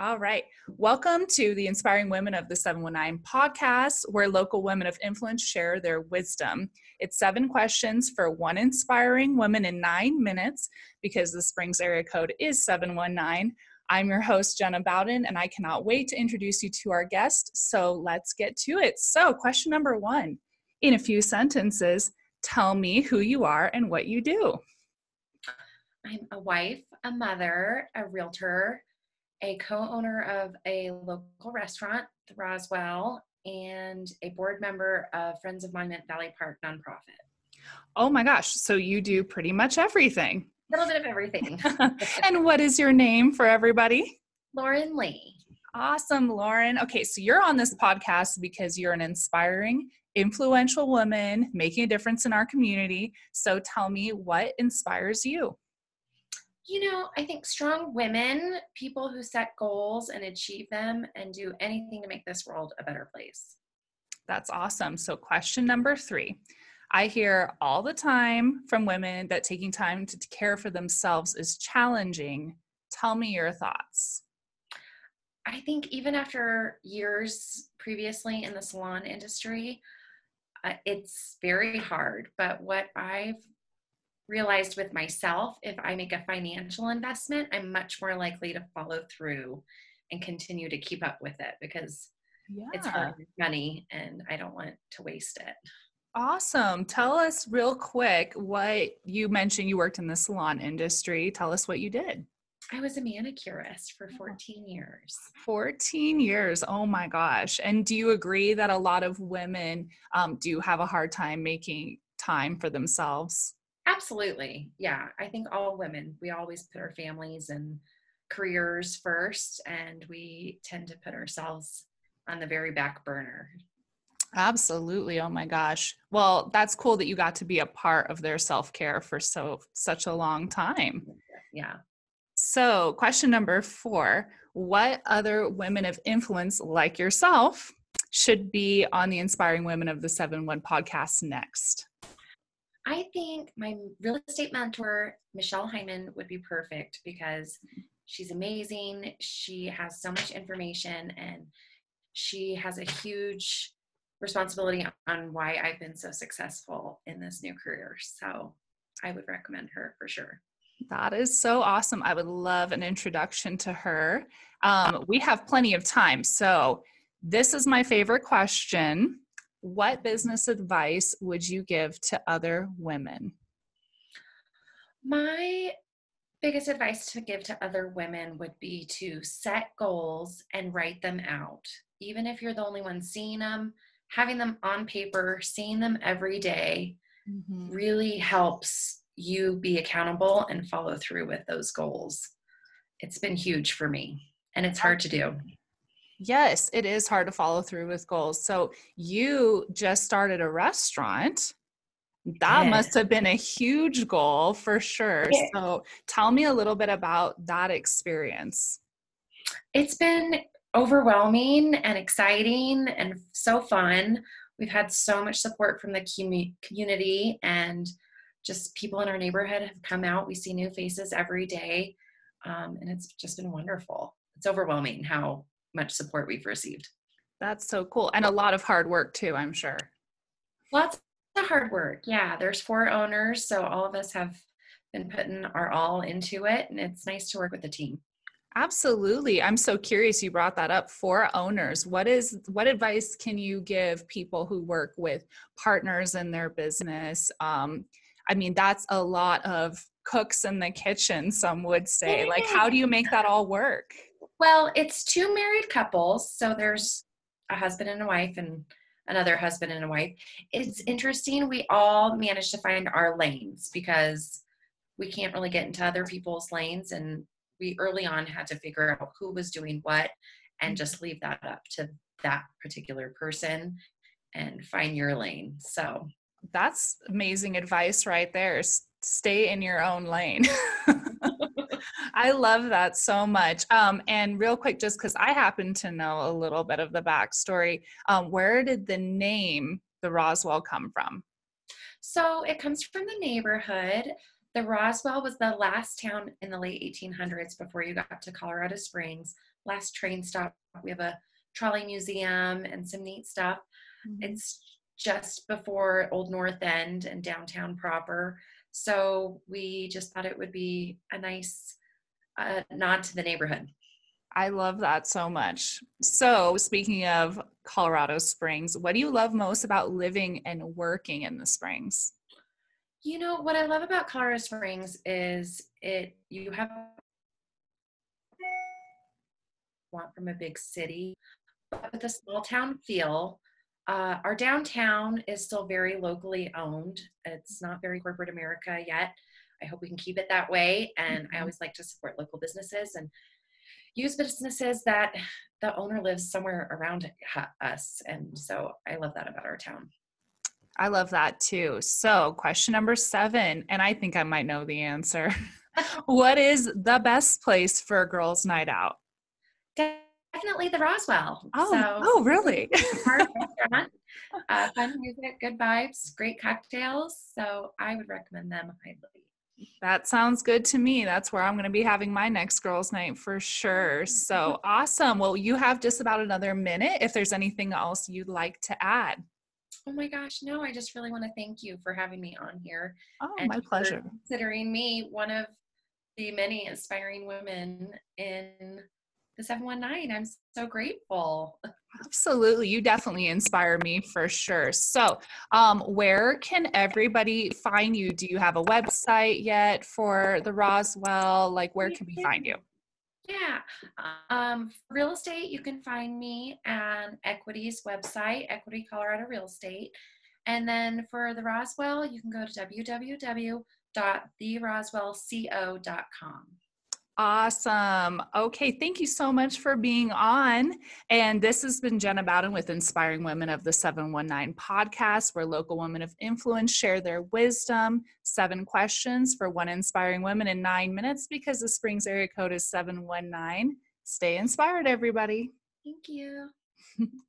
All right. Welcome to the Inspiring Women of the 719 podcast, where local women of influence share their wisdom. It's seven questions for one inspiring woman in nine minutes because the Springs area code is 719. I'm your host, Jenna Bowden, and I cannot wait to introduce you to our guest. So let's get to it. So, question number one In a few sentences, tell me who you are and what you do. I'm a wife, a mother, a realtor, a co-owner of a local restaurant, the Roswell, and a board member of Friends of Monument Valley Park nonprofit. Oh my gosh, so you do pretty much everything. A little bit of everything. and what is your name for everybody? Lauren Lee. Awesome, Lauren. Okay, so you're on this podcast because you're an inspiring, influential woman making a difference in our community. So tell me what inspires you? You know, I think strong women, people who set goals and achieve them and do anything to make this world a better place. That's awesome. So, question number three I hear all the time from women that taking time to care for themselves is challenging. Tell me your thoughts. I think even after years previously in the salon industry, uh, it's very hard. But what I've realized with myself if I make a financial investment, I'm much more likely to follow through and continue to keep up with it because yeah. it's hard money and I don't want to waste it. Awesome. Tell us real quick what you mentioned you worked in the salon industry. Tell us what you did. I was a manicurist for 14 years. 14 years. Oh my gosh. And do you agree that a lot of women um, do have a hard time making time for themselves? Absolutely. Yeah. I think all women, we always put our families and careers first, and we tend to put ourselves on the very back burner. Absolutely. Oh my gosh. Well, that's cool that you got to be a part of their self-care for so such a long time. Yeah. So, question number 4, what other women of influence like yourself should be on the Inspiring Women of the 7-1 podcast next? I think my real estate mentor, Michelle Hyman, would be perfect because she's amazing. She has so much information and she has a huge responsibility on why I've been so successful in this new career. So I would recommend her for sure. That is so awesome. I would love an introduction to her. Um, we have plenty of time. So, this is my favorite question what business advice would you give to other women? My biggest advice to give to other women would be to set goals and write them out. Even if you're the only one seeing them, having them on paper, seeing them every day mm-hmm. really helps you be accountable and follow through with those goals. It's been huge for me and it's hard to do. Yes, it is hard to follow through with goals. So you just started a restaurant. That yeah. must have been a huge goal for sure. Yeah. So tell me a little bit about that experience. It's been overwhelming and exciting and so fun. We've had so much support from the community and just people in our neighborhood have come out. We see new faces every day. Um, and it's just been wonderful. It's overwhelming how much support we've received. That's so cool. And a lot of hard work too, I'm sure. Lots of hard work. Yeah, there's four owners, so all of us have been putting our all into it and it's nice to work with the team. Absolutely. I'm so curious you brought that up for owners. What is what advice can you give people who work with partners in their business? Um, I mean, that's a lot of cooks in the kitchen, some would say. Like how do you make that all work? Well, it's two married couples. So there's a husband and a wife and another husband and a wife. It's interesting. We all managed to find our lanes because we can't really get into other people's lanes. And we early on had to figure out who was doing what and just mm-hmm. leave that up to that particular person and find your lane. So that's amazing advice right there. Stay in your own lane. I love that so much. Um, and real quick, just because I happen to know a little bit of the backstory, um, where did the name the Roswell come from? So it comes from the neighborhood. The Roswell was the last town in the late 1800s before you got to Colorado Springs. last train stop. We have a trolley museum and some neat stuff. Mm-hmm. It's just before Old North End and downtown proper. So we just thought it would be a nice uh, nod to the neighborhood. I love that so much. So, speaking of Colorado Springs, what do you love most about living and working in the Springs? You know, what I love about Colorado Springs is it you have want from a big city, but with a small town feel. Uh, our downtown is still very locally owned. It's not very corporate America yet. I hope we can keep it that way. And I mm-hmm. always like to support local businesses and use businesses that the owner lives somewhere around us. And so I love that about our town. I love that too. So, question number seven, and I think I might know the answer. what is the best place for a girls' night out? Definitely the Roswell. Oh, so, oh really? uh, fun music, good vibes, great cocktails. So, I would recommend them highly. That sounds good to me. That's where I'm going to be having my next girls' night for sure. So mm-hmm. awesome. Well, you have just about another minute if there's anything else you'd like to add. Oh my gosh, no, I just really want to thank you for having me on here. Oh, my pleasure. Considering me one of the many inspiring women in the 719. I'm so grateful. Absolutely. You definitely inspire me for sure. So, um, where can everybody find you? Do you have a website yet for the Roswell? Like, where can we find you? Yeah. Um, real estate, you can find me on Equity's website, Equity Colorado Real Estate. And then for the Roswell, you can go to www.theroswellco.com. Awesome. Okay, thank you so much for being on. And this has been Jenna Bowden with Inspiring Women of the 719 podcast, where local women of influence share their wisdom. Seven questions for one inspiring woman in nine minutes because the Springs area code is 719. Stay inspired, everybody. Thank you.